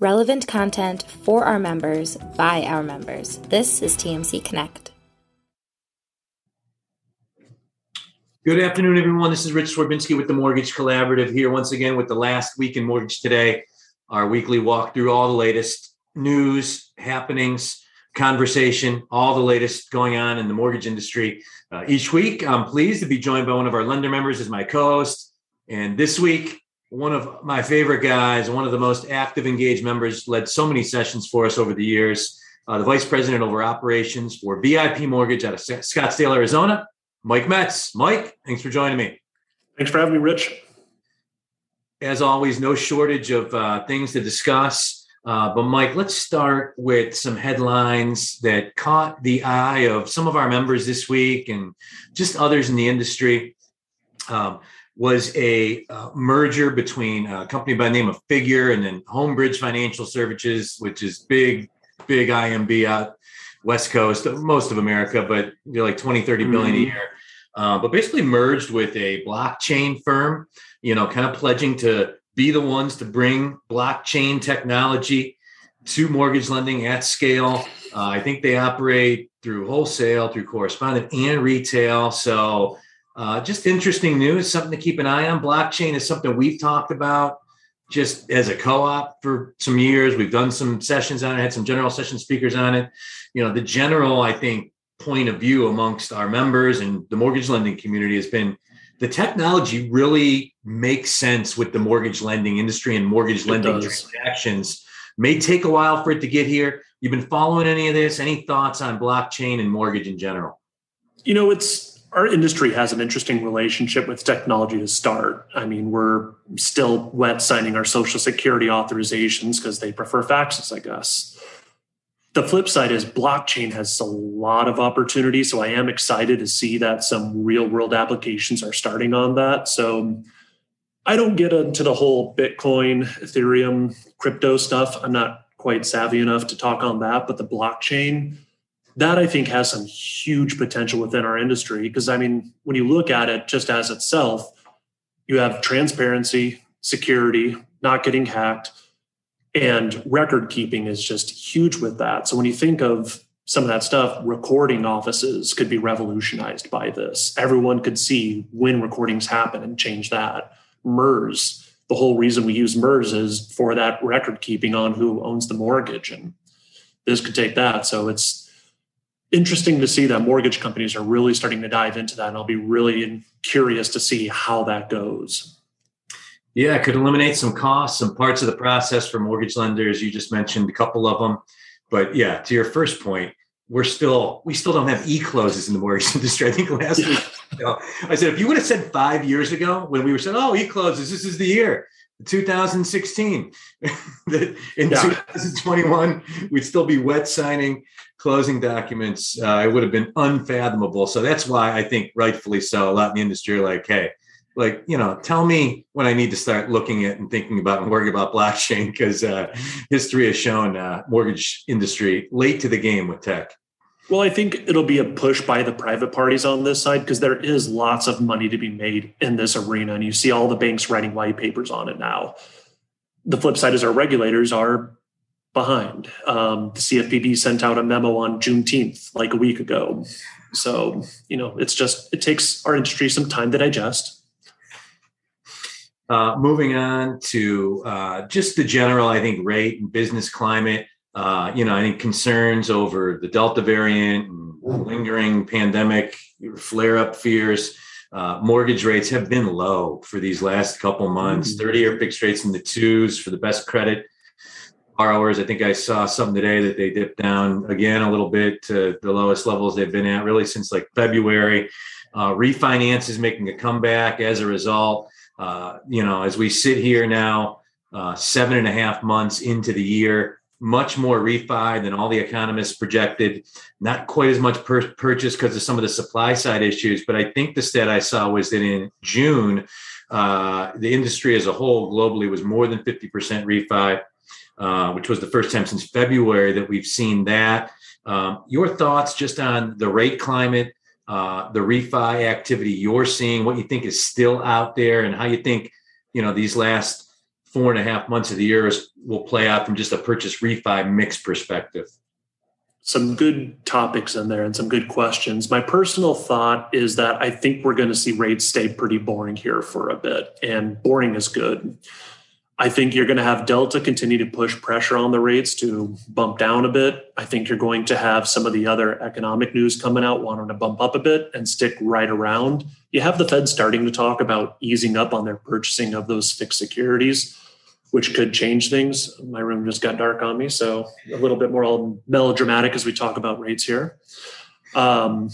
relevant content for our members by our members. This is TMC Connect. Good afternoon, everyone. This is Rich Swerbinsky with the Mortgage Collaborative here once again with the last week in Mortgage Today, our weekly walk through all the latest news, happenings, conversation, all the latest going on in the mortgage industry. Uh, each week, I'm pleased to be joined by one of our lender members as my co host. And this week, one of my favorite guys, one of the most active, engaged members, led so many sessions for us over the years. Uh, the vice president over operations for VIP Mortgage out of Scottsdale, Arizona, Mike Metz. Mike, thanks for joining me. Thanks for having me, Rich. As always, no shortage of uh, things to discuss. Uh, but Mike, let's start with some headlines that caught the eye of some of our members this week and just others in the industry. Um, was a uh, merger between a company by the name of Figure and then Homebridge Financial Services, which is big, big IMB out West Coast, most of America, but they're like 20, 30 billion mm-hmm. a year. Uh, but basically merged with a blockchain firm, you know, kind of pledging to be the ones to bring blockchain technology to mortgage lending at scale. Uh, I think they operate through wholesale, through correspondent, and retail. So uh, just interesting news, something to keep an eye on. Blockchain is something we've talked about just as a co-op for some years. We've done some sessions on it, had some general session speakers on it. You know, the general, I think, point of view amongst our members and the mortgage lending community has been the technology really makes sense with the mortgage lending industry and mortgage lending transactions. May take a while for it to get here. You've been following any of this? Any thoughts on blockchain and mortgage in general? You know, it's our industry has an interesting relationship with technology to start. I mean, we're still wet signing our social security authorizations because they prefer faxes, I guess. The flip side is blockchain has a lot of opportunity. So I am excited to see that some real world applications are starting on that. So I don't get into the whole Bitcoin, Ethereum, crypto stuff. I'm not quite savvy enough to talk on that, but the blockchain, that I think has some huge potential within our industry. Because I mean, when you look at it just as itself, you have transparency, security, not getting hacked, and record keeping is just huge with that. So when you think of some of that stuff, recording offices could be revolutionized by this. Everyone could see when recordings happen and change that. MERS, the whole reason we use MERS is for that record keeping on who owns the mortgage. And this could take that. So it's interesting to see that mortgage companies are really starting to dive into that. And I'll be really curious to see how that goes. Yeah, it could eliminate some costs, some parts of the process for mortgage lenders. You just mentioned a couple of them. But yeah, to your first point, we're still we still don't have e-closes in the mortgage industry. I think last yeah. week you know, I said if you would have said five years ago when we were saying, oh, e-closes, this is the year. 2016 in yeah. 2021 we'd still be wet signing closing documents. Uh, it would have been unfathomable. So that's why i think rightfully so a lot in the industry are like hey like you know tell me when i need to start looking at and thinking about and worrying about blockchain because uh, history has shown uh, mortgage industry late to the game with tech well, I think it'll be a push by the private parties on this side because there is lots of money to be made in this arena. And you see all the banks writing white papers on it now. The flip side is our regulators are behind. Um, the CFPB sent out a memo on Juneteenth, like a week ago. So, you know, it's just, it takes our industry some time to digest. Uh, moving on to uh, just the general, I think, rate and business climate. Uh, you know, I think concerns over the Delta variant, lingering pandemic, flare up fears. Uh, mortgage rates have been low for these last couple months. Mm-hmm. 30 year fixed rates in the twos for the best credit borrowers. I think I saw something today that they dipped down again a little bit to the lowest levels they've been at really since like February. Uh, refinance is making a comeback as a result. Uh, you know, as we sit here now, uh, seven and a half months into the year, much more refi than all the economists projected. Not quite as much per- purchase because of some of the supply side issues. But I think the stat I saw was that in June, uh, the industry as a whole globally was more than 50% refi, uh, which was the first time since February that we've seen that. Um, your thoughts just on the rate climate, uh, the refi activity you're seeing, what you think is still out there, and how you think you know these last four and a half months of the year will play out from just a purchase refi mix perspective? Some good topics in there and some good questions. My personal thought is that I think we're going to see rates stay pretty boring here for a bit, and boring is good. I think you're going to have Delta continue to push pressure on the rates to bump down a bit. I think you're going to have some of the other economic news coming out wanting to bump up a bit and stick right around. You have the Fed starting to talk about easing up on their purchasing of those fixed securities, which could change things. My room just got dark on me, so a little bit more melodramatic as we talk about rates here. Um,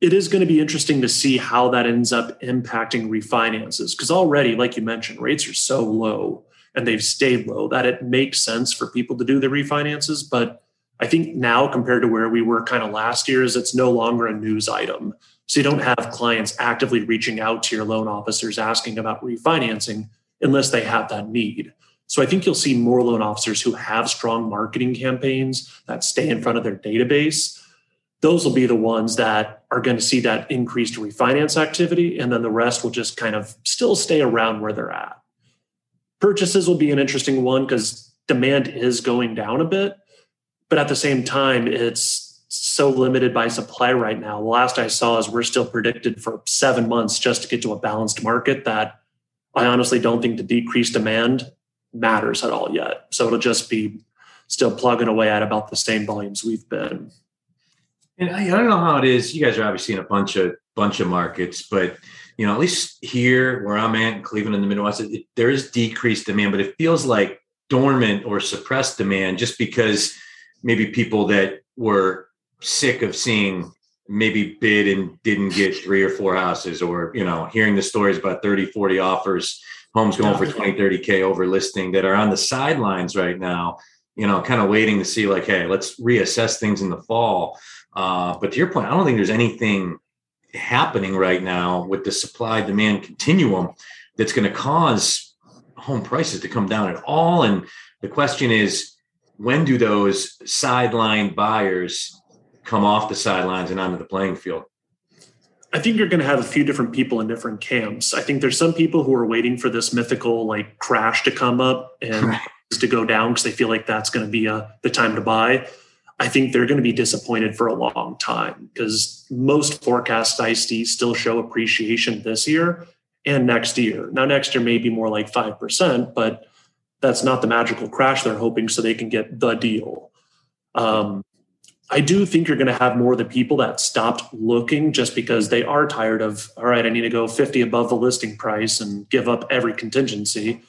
it is going to be interesting to see how that ends up impacting refinances because already, like you mentioned, rates are so low and they've stayed low, that it makes sense for people to do the refinances. But I think now compared to where we were kind of last year is it's no longer a news item. So you don't have clients actively reaching out to your loan officers asking about refinancing unless they have that need. So I think you'll see more loan officers who have strong marketing campaigns that stay in front of their database. Those will be the ones that are going to see that increased refinance activity. And then the rest will just kind of still stay around where they're at. Purchases will be an interesting one because demand is going down a bit, but at the same time, it's so limited by supply right now. The last I saw is we're still predicted for seven months just to get to a balanced market that I honestly don't think the decreased demand matters at all yet. So it'll just be still plugging away at about the same volumes we've been. And I, I don't know how it is. You guys are obviously in a bunch of bunch of markets, but you know, at least here where I'm at in Cleveland in the Midwest, it, there is decreased demand, but it feels like dormant or suppressed demand just because maybe people that were sick of seeing maybe bid and didn't get three or four houses or, you know, hearing the stories about 30, 40 offers, homes going for 20, 30K over listing that are on the sidelines right now, you know, kind of waiting to see like, hey, let's reassess things in the fall. Uh, but to your point, I don't think there's anything happening right now with the supply demand continuum that's going to cause home prices to come down at all. And the question is, when do those sideline buyers come off the sidelines and onto the playing field? I think you're going to have a few different people in different camps. I think there's some people who are waiting for this mythical like crash to come up and to go down because they feel like that's going to be a, uh, the time to buy. I think they're going to be disappointed for a long time because most forecasts I see still show appreciation this year and next year. Now, next year may be more like 5%, but that's not the magical crash they're hoping so they can get the deal. Um, I do think you're going to have more of the people that stopped looking just because they are tired of, all right, I need to go 50 above the listing price and give up every contingency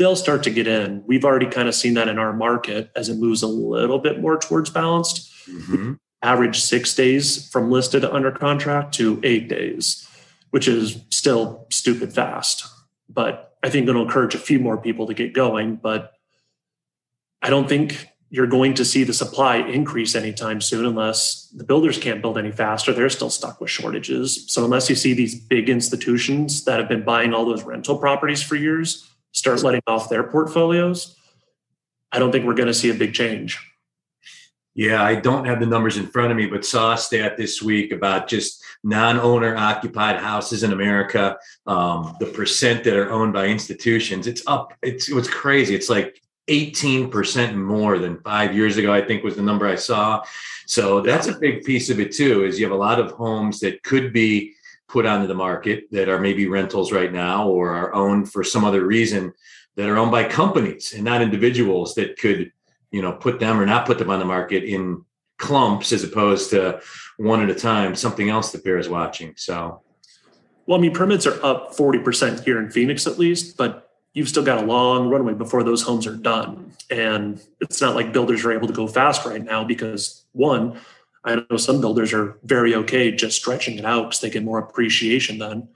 they'll start to get in. We've already kind of seen that in our market as it moves a little bit more towards balanced. Mm-hmm. Average six days from listed under contract to eight days, which is still stupid fast. But I think it'll encourage a few more people to get going. But I don't think you're going to see the supply increase anytime soon unless the builders can't build any faster. They're still stuck with shortages. So, unless you see these big institutions that have been buying all those rental properties for years start letting off their portfolios, I don't think we're going to see a big change. Yeah, I don't have the numbers in front of me, but saw a stat this week about just non-owner occupied houses in America. Um, the percent that are owned by institutions, it's up. It's it was crazy. It's like 18% more than five years ago, I think was the number I saw. So that's a big piece of it too, is you have a lot of homes that could be put onto the market that are maybe rentals right now or are owned for some other reason that are owned by companies and not individuals that could you know put them or not put them on the market in clumps as opposed to one at a time something else that bears watching. So well i mean permits are up 40% here in phoenix at least but you've still got a long runway before those homes are done. And it's not like builders are able to go fast right now because one I know some builders are very okay just stretching it out because they get more appreciation then.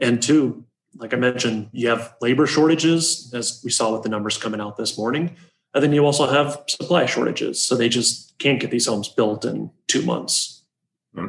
And two, like I mentioned, you have labor shortages, as we saw with the numbers coming out this morning. And then you also have supply shortages. So they just can't get these homes built in two months. Hmm.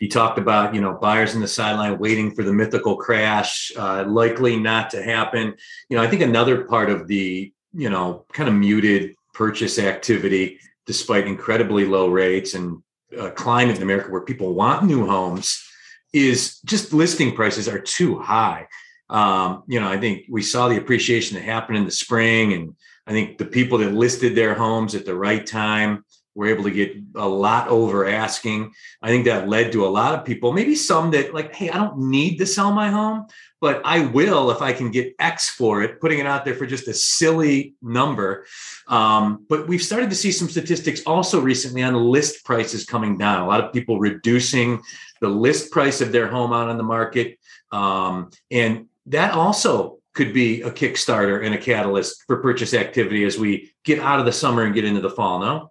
You talked about, you know, buyers in the sideline waiting for the mythical crash, uh, likely not to happen. You know, I think another part of the, you know, kind of muted purchase activity despite incredibly low rates and a climate in America where people want new homes, is just listing prices are too high. Um, you know, I think we saw the appreciation that happened in the spring, and I think the people that listed their homes at the right time were able to get a lot over asking. I think that led to a lot of people, maybe some that like, hey, I don't need to sell my home, but I will if I can get X for it, putting it out there for just a silly number. Um, but we've started to see some statistics also recently on list prices coming down. A lot of people reducing the list price of their home out on the market. Um, and that also could be a Kickstarter and a catalyst for purchase activity as we get out of the summer and get into the fall, no?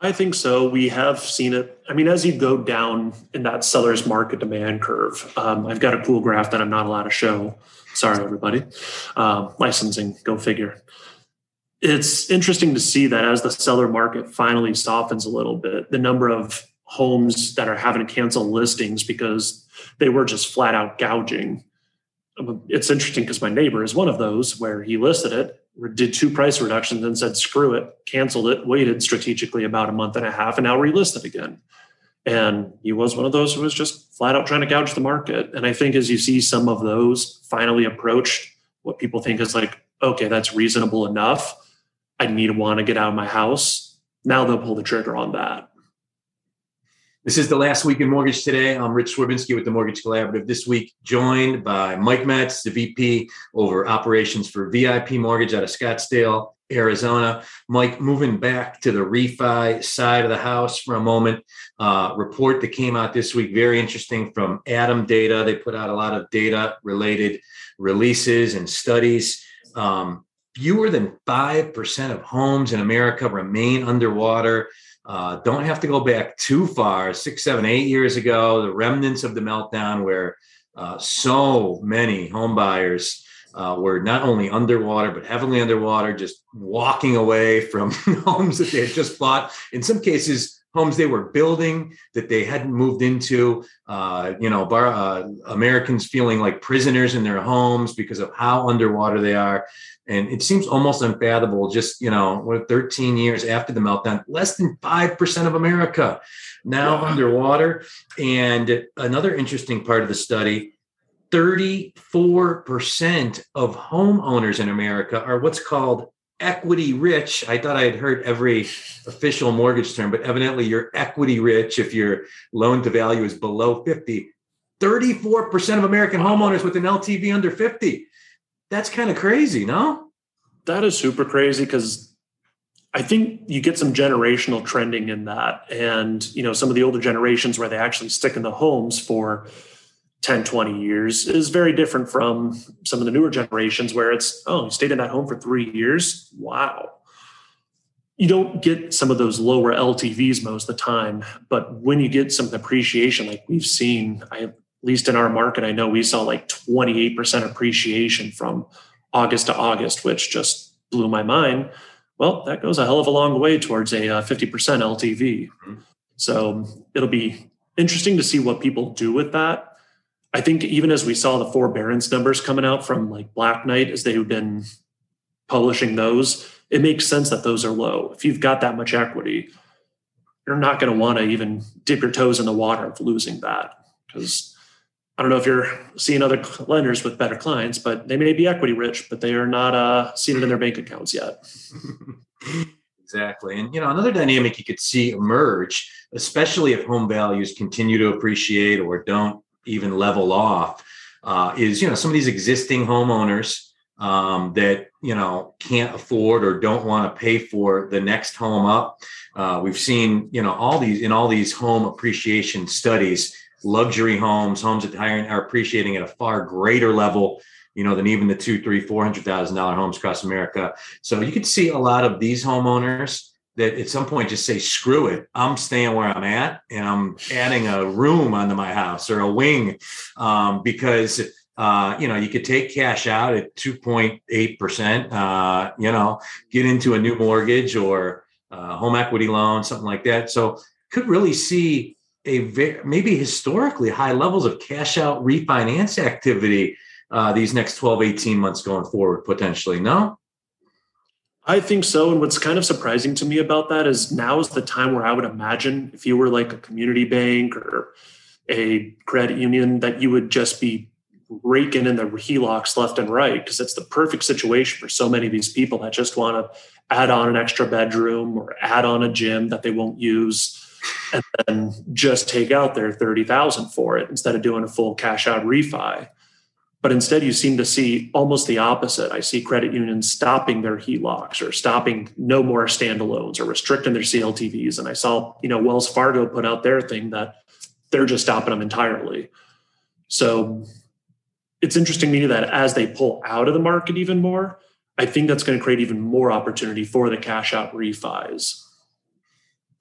I think so. We have seen it. I mean, as you go down in that seller's market demand curve, um, I've got a cool graph that I'm not allowed to show. Sorry, everybody. Um, licensing, go figure. It's interesting to see that as the seller market finally softens a little bit, the number of homes that are having to cancel listings because they were just flat out gouging. It's interesting because my neighbor is one of those where he listed it did two price reductions and said screw it canceled it waited strategically about a month and a half and now relisted again. And he was one of those who was just flat out trying to gouge the market. And i think as you see some of those finally approach what people think is like okay that's reasonable enough. I need to want to get out of my house. Now they'll pull the trigger on that this is the last week in Mortgage Today. I'm Rich Swerbinsky with the Mortgage Collaborative. This week, joined by Mike Metz, the VP over operations for VIP Mortgage out of Scottsdale, Arizona. Mike, moving back to the refi side of the house for a moment. Uh, report that came out this week, very interesting from ATTOM Data. They put out a lot of data related releases and studies. Um, fewer than 5% of homes in America remain underwater. Uh, don't have to go back too far, six, seven, eight years ago, the remnants of the meltdown where uh, so many home buyers uh, were not only underwater, but heavily underwater, just walking away from homes that they had just bought. In some cases, homes they were building that they hadn't moved into. Uh, you know, bar, uh, Americans feeling like prisoners in their homes because of how underwater they are. And it seems almost unfathomable, just, you know, what 13 years after the meltdown, less than 5% of America now underwater. And another interesting part of the study 34% of homeowners in America are what's called equity rich. I thought I had heard every official mortgage term, but evidently you're equity rich if your loan to value is below 50. 34% of American homeowners with an LTV under 50 that's kind of crazy, no? That is super crazy because I think you get some generational trending in that. And, you know, some of the older generations where they actually stick in the homes for 10, 20 years is very different from some of the newer generations where it's, oh, you stayed in that home for three years. Wow. You don't get some of those lower LTVs most of the time, but when you get some appreciation, like we've seen, I least in our market, I know we saw like 28% appreciation from August to August, which just blew my mind. Well, that goes a hell of a long way towards a uh, 50% LTV. Mm-hmm. So it'll be interesting to see what people do with that. I think even as we saw the forbearance numbers coming out from like Black Knight, as they've been publishing those, it makes sense that those are low. If you've got that much equity, you're not going to want to even dip your toes in the water of losing that because I don't know if you're seeing other lenders with better clients, but they may be equity rich, but they are not uh, it in their bank accounts yet. exactly. And, you know, another dynamic you could see emerge, especially if home values continue to appreciate or don't even level off, uh, is, you know, some of these existing homeowners um, that, you know, can't afford or don't want to pay for the next home up. Uh, we've seen, you know, all these in all these home appreciation studies luxury homes, homes that are appreciating at a far greater level, you know, than even the two, three, four hundred thousand dollar homes across America. So you could see a lot of these homeowners that at some point just say, screw it, I'm staying where I'm at and I'm adding a room onto my house or a wing um, because uh, you know, you could take cash out at 2.8%, uh, you know, get into a new mortgage or uh, home equity loan, something like that. So could really see a very, maybe historically high levels of cash out refinance activity uh, these next 12, 18 months going forward, potentially. No? I think so. And what's kind of surprising to me about that is now is the time where I would imagine if you were like a community bank or a credit union that you would just be raking in the HELOCs left and right because it's the perfect situation for so many of these people that just want to add on an extra bedroom or add on a gym that they won't use and then just take out their 30,000 for it instead of doing a full cash out refi. But instead, you seem to see almost the opposite. I see credit unions stopping their HELOCs or stopping no more standalones or restricting their CLTVs. And I saw, you know, Wells Fargo put out their thing that they're just stopping them entirely. So it's interesting to me that as they pull out of the market even more, I think that's going to create even more opportunity for the cash out refis.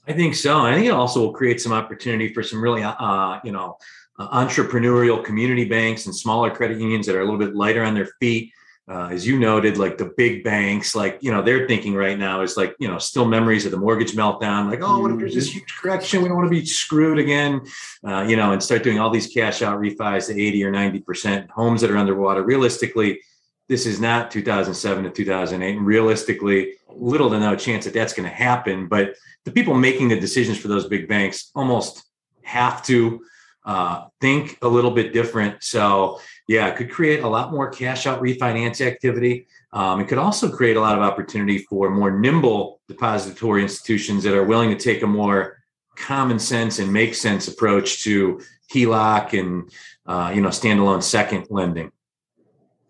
I think so. I think it also will create some opportunity for some really, uh, you know, uh, entrepreneurial community banks and smaller credit unions that are a little bit lighter on their feet. Uh, as you noted, like the big banks, like you know, they're thinking right now is like you know, still memories of the mortgage meltdown. Like, oh, what if there's this mm-hmm. huge correction? We don't want to be screwed again, uh, you know, and start doing all these cash out refis to eighty or ninety percent homes that are underwater. Realistically, this is not 2007 to 2008, and realistically, little to no chance that that's going to happen. But the people making the decisions for those big banks almost have to uh, think a little bit different. So, yeah, it could create a lot more cash out refinance activity. Um, it could also create a lot of opportunity for more nimble depository institutions that are willing to take a more common sense and make sense approach to HELOC and uh, you know standalone second lending.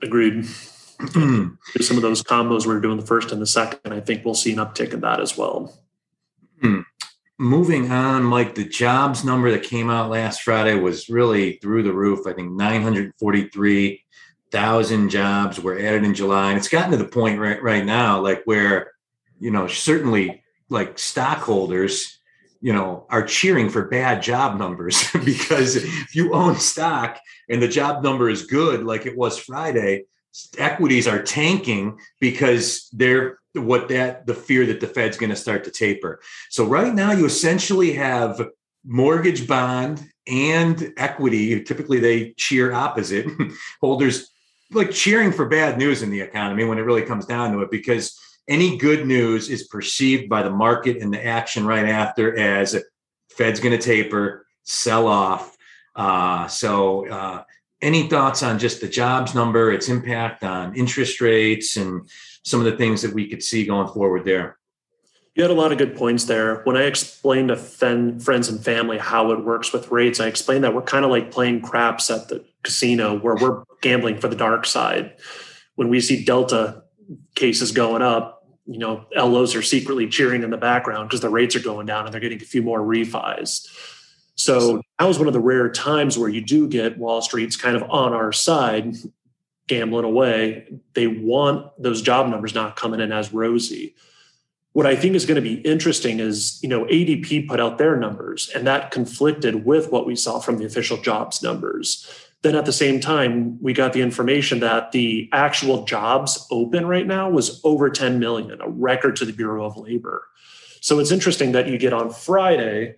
Agreed. Some of those combos we are doing the first and the second, I think we'll see an uptick in that as well. Hmm moving on, Mike, the jobs number that came out last Friday was really through the roof. I think 943,000 jobs were added in July. And it's gotten to the point right, right now, like where, you know, certainly like stockholders, you know, are cheering for bad job numbers because if you own stock and the job number is good, like it was Friday, equities are tanking because they're what that the fear that the Fed's going to start to taper. So right now you essentially have mortgage bond and equity. Typically they cheer opposite holders like cheering for bad news in the economy when it really comes down to it because any good news is perceived by the market and the action right after as Fed's going to taper, sell off. Uh, so uh, any thoughts on just the jobs number, its impact on interest rates, and some of the things that we could see going forward there? You had a lot of good points there. When I explained to fen- friends and family how it works with rates, I explained that we're kind of like playing craps at the casino where we're gambling for the dark side. When we see Delta cases going up, you know, LOs are secretly cheering in the background because the rates are going down and they're getting a few more refis. So that was one of the rare times where you do get Wall Street's kind of on our side, gambling away. They want those job numbers not coming in as rosy. What I think is going to be interesting is, you know, ADP put out their numbers and that conflicted with what we saw from the official jobs numbers. Then at the same time, we got the information that the actual jobs open right now was over 10 million, a record to the Bureau of Labor. So it's interesting that you get on Friday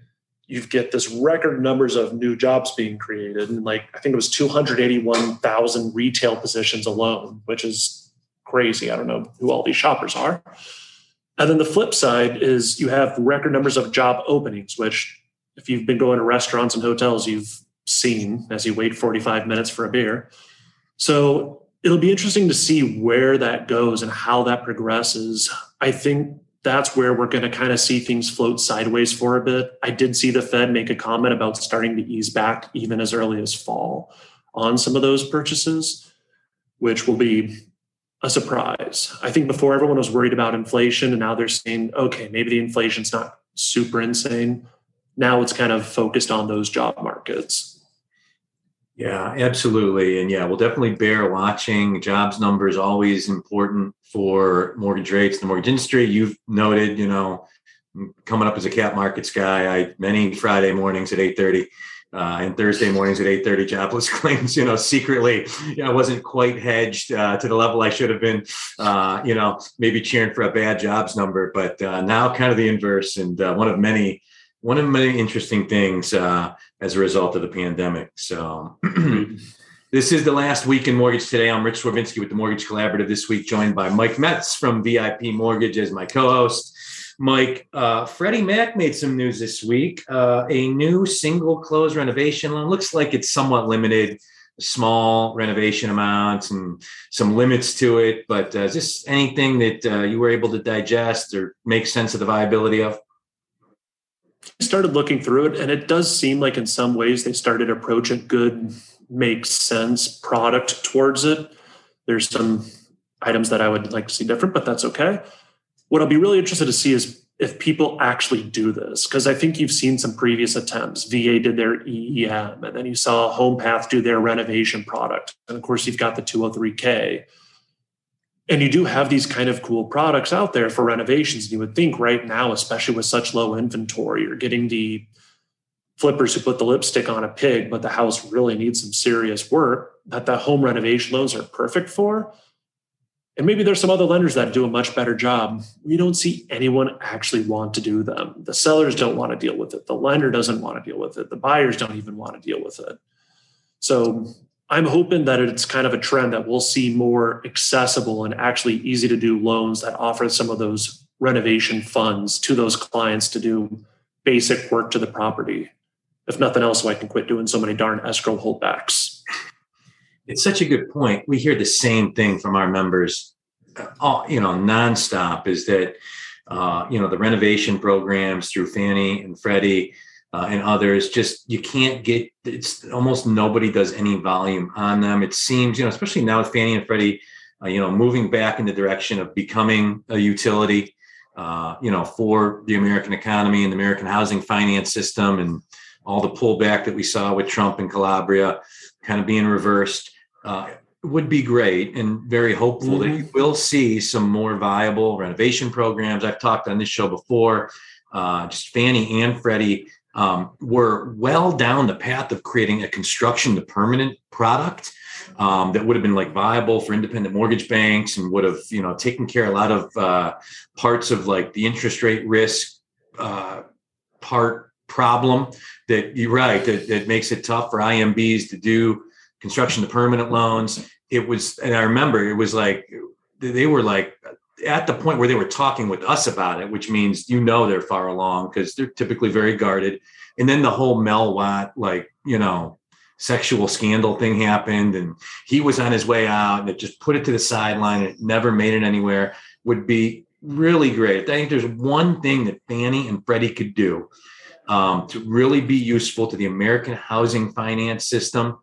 you get this record numbers of new jobs being created and like i think it was 281000 retail positions alone which is crazy i don't know who all these shoppers are and then the flip side is you have record numbers of job openings which if you've been going to restaurants and hotels you've seen as you wait 45 minutes for a beer so it'll be interesting to see where that goes and how that progresses i think that's where we're going to kind of see things float sideways for a bit. I did see the Fed make a comment about starting to ease back even as early as fall on some of those purchases, which will be a surprise. I think before everyone was worried about inflation, and now they're saying, okay, maybe the inflation's not super insane. Now it's kind of focused on those job markets. Yeah, absolutely. And yeah, we'll definitely bear watching. Jobs numbers always important for mortgage rates, the mortgage industry. You've noted, you know, coming up as a cap markets guy, I many Friday mornings at 8:30 uh, and Thursday mornings at 8:30 jobless claims. You know, secretly, you know, I wasn't quite hedged uh, to the level I should have been. Uh, you know, maybe cheering for a bad jobs number, but uh, now kind of the inverse, and uh, one of many one of many interesting things uh, as a result of the pandemic. So. This is the last week in Mortgage Today. I'm Rich Swerbinsky with the Mortgage Collaborative this week, joined by Mike Metz from VIP Mortgage as my co-host. Mike, uh, Freddie Mac made some news this week. Uh, a new single close renovation loan looks like it's somewhat limited. small renovation amounts and some limits to it. But uh, is this anything that uh, you were able to digest or make sense of the viability of? Started looking through it, and it does seem like in some ways they started approach a good, makes sense product towards it. There's some items that I would like to see different, but that's okay. What I'll be really interested to see is if people actually do this, because I think you've seen some previous attempts. VA did their EEM, and then you saw HomePath do their renovation product. And of course, you've got the 203K. And you do have these kind of cool products out there for renovations. And you would think right now, especially with such low inventory, you're getting the flippers who put the lipstick on a pig, but the house really needs some serious work that the home renovation loans are perfect for. And maybe there's some other lenders that do a much better job. We don't see anyone actually want to do them. The sellers don't want to deal with it. The lender doesn't want to deal with it. The buyers don't even want to deal with it. So I'm hoping that it's kind of a trend that we'll see more accessible and actually easy to do loans that offer some of those renovation funds to those clients to do basic work to the property. If nothing else, so I can quit doing so many darn escrow holdbacks it's such a good point. We hear the same thing from our members, uh, all, you know, nonstop. Is that uh, you know the renovation programs through Fannie and Freddie uh, and others just you can't get. It's almost nobody does any volume on them. It seems you know, especially now with Fannie and Freddie, uh, you know, moving back in the direction of becoming a utility. Uh, you know, for the American economy and the American housing finance system, and all the pullback that we saw with Trump and Calabria, kind of being reversed uh, would be great and very hopeful mm-hmm. that you will see some more viable renovation programs. I've talked on this show before. Uh, just Fannie and Freddie um, were well down the path of creating a construction to permanent product um, that would have been like viable for independent mortgage banks and would have you know taken care of a lot of uh, parts of like the interest rate risk uh, part problem that you're right that, that makes it tough for IMBs to do construction to permanent loans. It was, and I remember it was like they were like at the point where they were talking with us about it, which means you know they're far along because they're typically very guarded. And then the whole Mel Watt, like you know, sexual scandal thing happened, and he was on his way out, and it just put it to the sideline. It never made it anywhere. Would be really great. I think there's one thing that Fannie and Freddie could do um, to really be useful to the American housing finance system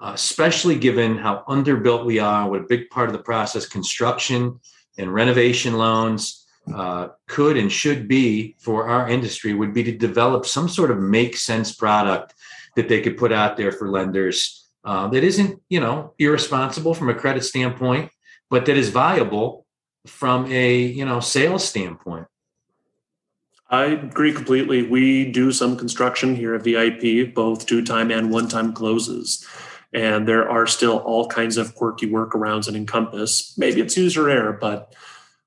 uh, especially given how underbuilt we are, what a big part of the process construction and renovation loans uh, could and should be for our industry would be to develop some sort of make sense product that they could put out there for lenders uh, that isn't you know irresponsible from a credit standpoint but that is viable from a you know sales standpoint I agree completely. We do some construction here at VIP, both two time and one time closes. And there are still all kinds of quirky workarounds in Encompass. Maybe it's user error, but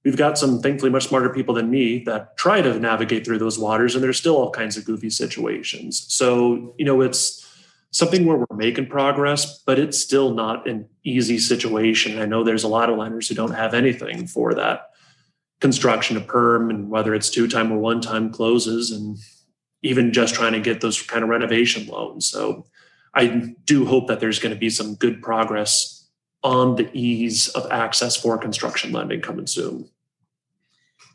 we've got some thankfully much smarter people than me that try to navigate through those waters, and there's still all kinds of goofy situations. So, you know, it's something where we're making progress, but it's still not an easy situation. I know there's a lot of lenders who don't have anything for that construction to perm, and whether it's two time or one time closes, and even just trying to get those kind of renovation loans. So I do hope that there's going to be some good progress on the ease of access for construction lending coming soon.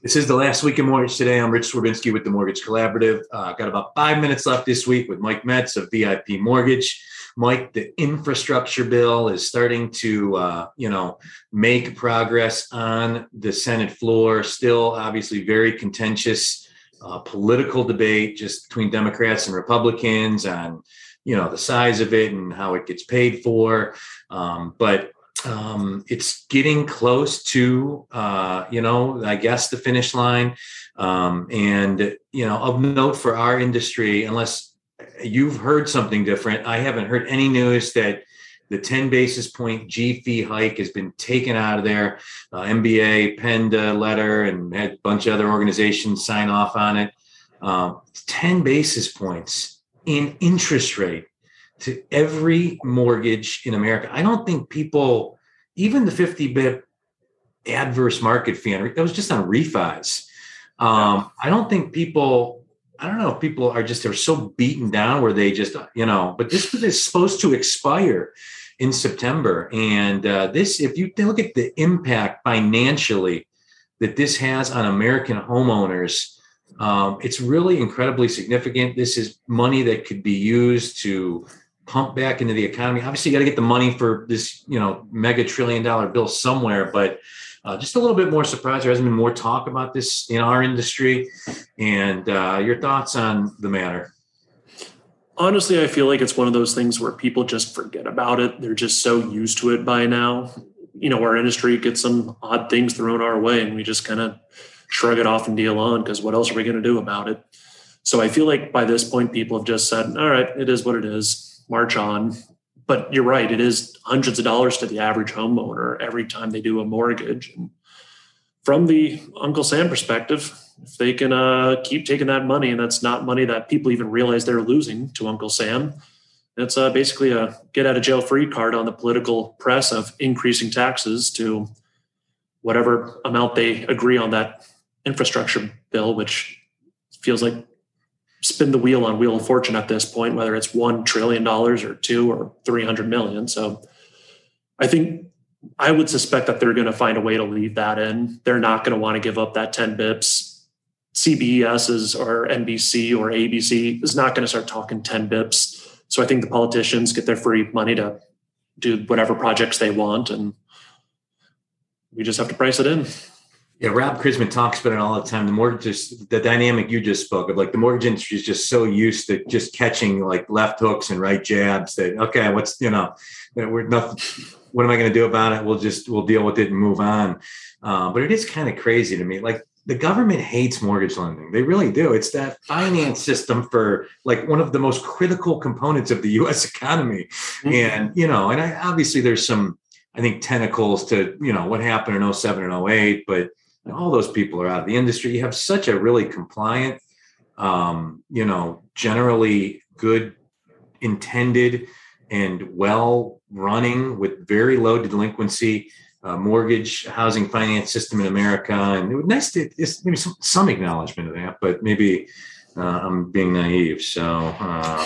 This is the last week in mortgage today. I'm Rich Swerbinsky with the Mortgage Collaborative. Uh, got about five minutes left this week with Mike Metz of VIP Mortgage. Mike, the infrastructure bill is starting to, uh, you know, make progress on the Senate floor. Still, obviously, very contentious uh, political debate just between Democrats and Republicans on you know the size of it and how it gets paid for um, but um, it's getting close to uh, you know i guess the finish line um, and you know of note for our industry unless you've heard something different i haven't heard any news that the 10 basis point G fee hike has been taken out of there. Uh, MBA penned a letter and had a bunch of other organizations sign off on it. Um, 10 basis points in interest rate to every mortgage in America. I don't think people, even the 50 bit adverse market fee, that was just on refis. Um, I don't think people, I don't know if people are just, they're so beaten down where they just, you know, but this is supposed to expire in September. And uh, this, if you look at the impact financially that this has on American homeowners, um, it's really incredibly significant. This is money that could be used to pump back into the economy. Obviously, you got to get the money for this, you know, mega trillion dollar bill somewhere, but uh, just a little bit more surprised there hasn't been more talk about this in our industry. And uh, your thoughts on the matter? Honestly, I feel like it's one of those things where people just forget about it. They're just so used to it by now. You know, our industry gets some odd things thrown our way, and we just kind of shrug it off and deal on because what else are we going to do about it? So I feel like by this point, people have just said, all right, it is what it is, march on. But you're right, it is hundreds of dollars to the average homeowner every time they do a mortgage. And from the Uncle Sam perspective, if they can uh, keep taking that money, and that's not money that people even realize they're losing to Uncle Sam, it's uh, basically a get out of jail free card on the political press of increasing taxes to whatever amount they agree on that infrastructure bill, which feels like spin the wheel on Wheel of Fortune at this point, whether it's one trillion dollars or two or three hundred million. So I think I would suspect that they're going to find a way to leave that in. They're not going to want to give up that 10 bips. CBS is or NBC or ABC is not going to start talking 10 bips. So I think the politicians get their free money to do whatever projects they want and we just have to price it in. Yeah, Rob Chrisman talks about it all the time. The mortgage, the dynamic you just spoke of, like the mortgage industry is just so used to just catching like left hooks and right jabs that okay, what's you know, we're nothing. What am I going to do about it? We'll just we'll deal with it and move on. Uh, but it is kind of crazy to me. Like the government hates mortgage lending. They really do. It's that finance system for like one of the most critical components of the U.S. economy. Mm-hmm. And you know, and I, obviously there's some I think tentacles to you know what happened in 07 and 08, but all those people are out of the industry. You have such a really compliant, um, you know, generally good intended and well running with very low delinquency uh, mortgage housing finance system in America. And it would nice to it's maybe some, some acknowledgement of that, but maybe uh, I'm being naive. So uh,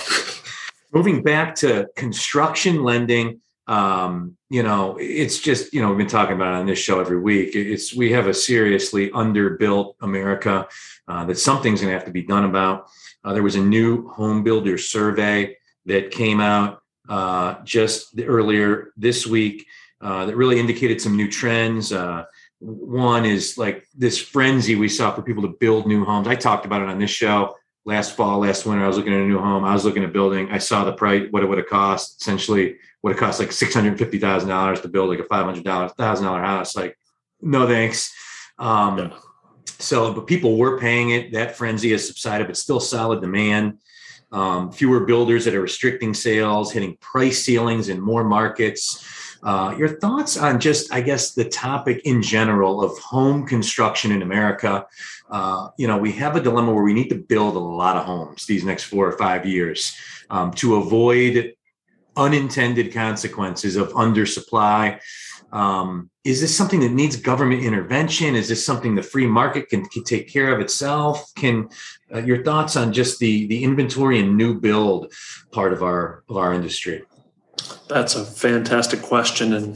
moving back to construction lending, um, you know, it's just, you know, we've been talking about on this show every week. It's, we have a seriously underbuilt America uh, that something's going to have to be done about. Uh, there was a new home builder survey that came out uh, just earlier this week uh, that really indicated some new trends. Uh, one is like this frenzy we saw for people to build new homes. I talked about it on this show last fall, last winter. I was looking at a new home. I was looking at building. I saw the price, what it would have cost essentially would have cost like six hundred fifty thousand dollars to build like a five hundred dollars thousand dollar house. Like, no thanks. Um, yeah. So, but people were paying it. That frenzy has subsided, but still solid demand. Um, fewer builders that are restricting sales, hitting price ceilings in more markets. Uh, your thoughts on just, I guess, the topic in general of home construction in America? Uh, you know, we have a dilemma where we need to build a lot of homes these next four or five years um, to avoid unintended consequences of undersupply. Um, is this something that needs government intervention? Is this something the free market can, can take care of itself? Can uh, your thoughts on just the the inventory and new build part of our of our industry? That's a fantastic question, and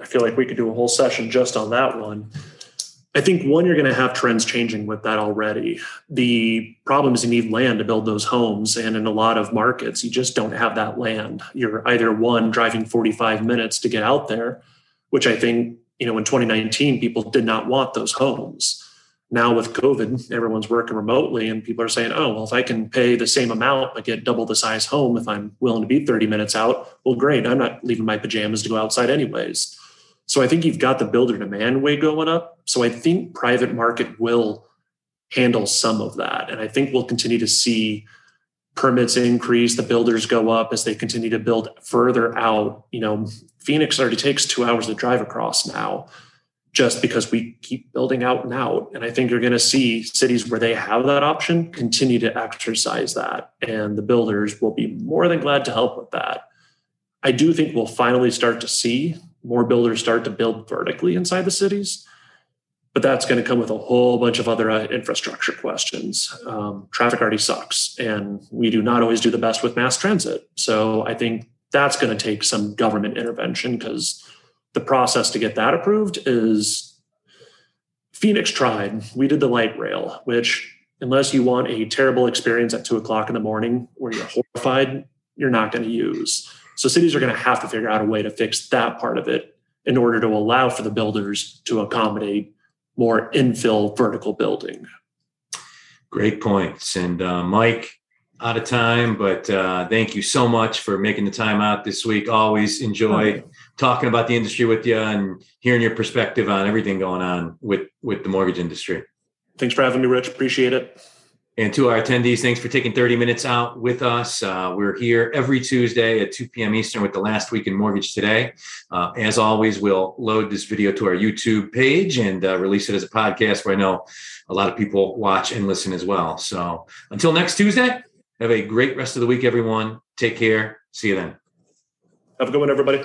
I feel like we could do a whole session just on that one. I think one, you're going to have trends changing with that already. The problem is you need land to build those homes. And in a lot of markets, you just don't have that land. You're either one driving 45 minutes to get out there, which I think, you know, in 2019, people did not want those homes. Now with COVID, everyone's working remotely and people are saying, oh, well, if I can pay the same amount, but get double the size home if I'm willing to be 30 minutes out, well, great. I'm not leaving my pajamas to go outside anyways. So I think you've got the builder demand way going up. So I think private market will handle some of that. And I think we'll continue to see permits increase, the builders go up as they continue to build further out. You know, Phoenix already takes two hours to drive across now just because we keep building out and out. And I think you're going to see cities where they have that option continue to exercise that. And the builders will be more than glad to help with that. I do think we'll finally start to see more builders start to build vertically inside the cities. But that's going to come with a whole bunch of other uh, infrastructure questions. Um, traffic already sucks, and we do not always do the best with mass transit. So I think that's going to take some government intervention because the process to get that approved is Phoenix tried. We did the light rail, which unless you want a terrible experience at two o'clock in the morning where you're horrified, you're not going to use. So cities are going to have to figure out a way to fix that part of it in order to allow for the builders to accommodate more infill vertical building. Great points. And uh, Mike, out of time, but uh, thank you so much for making the time out this week. Always enjoy talking about the industry with you and hearing your perspective on everything going on with with the mortgage industry. Thanks for having me, Rich. Appreciate it. And to our attendees, thanks for taking 30 minutes out with us. Uh, we're here every Tuesday at 2 p.m. Eastern with the last week in mortgage today. Uh, as always, we'll load this video to our YouTube page and uh, release it as a podcast where I know a lot of people watch and listen as well. So until next Tuesday, have a great rest of the week, everyone. Take care. See you then. Have a good one, everybody.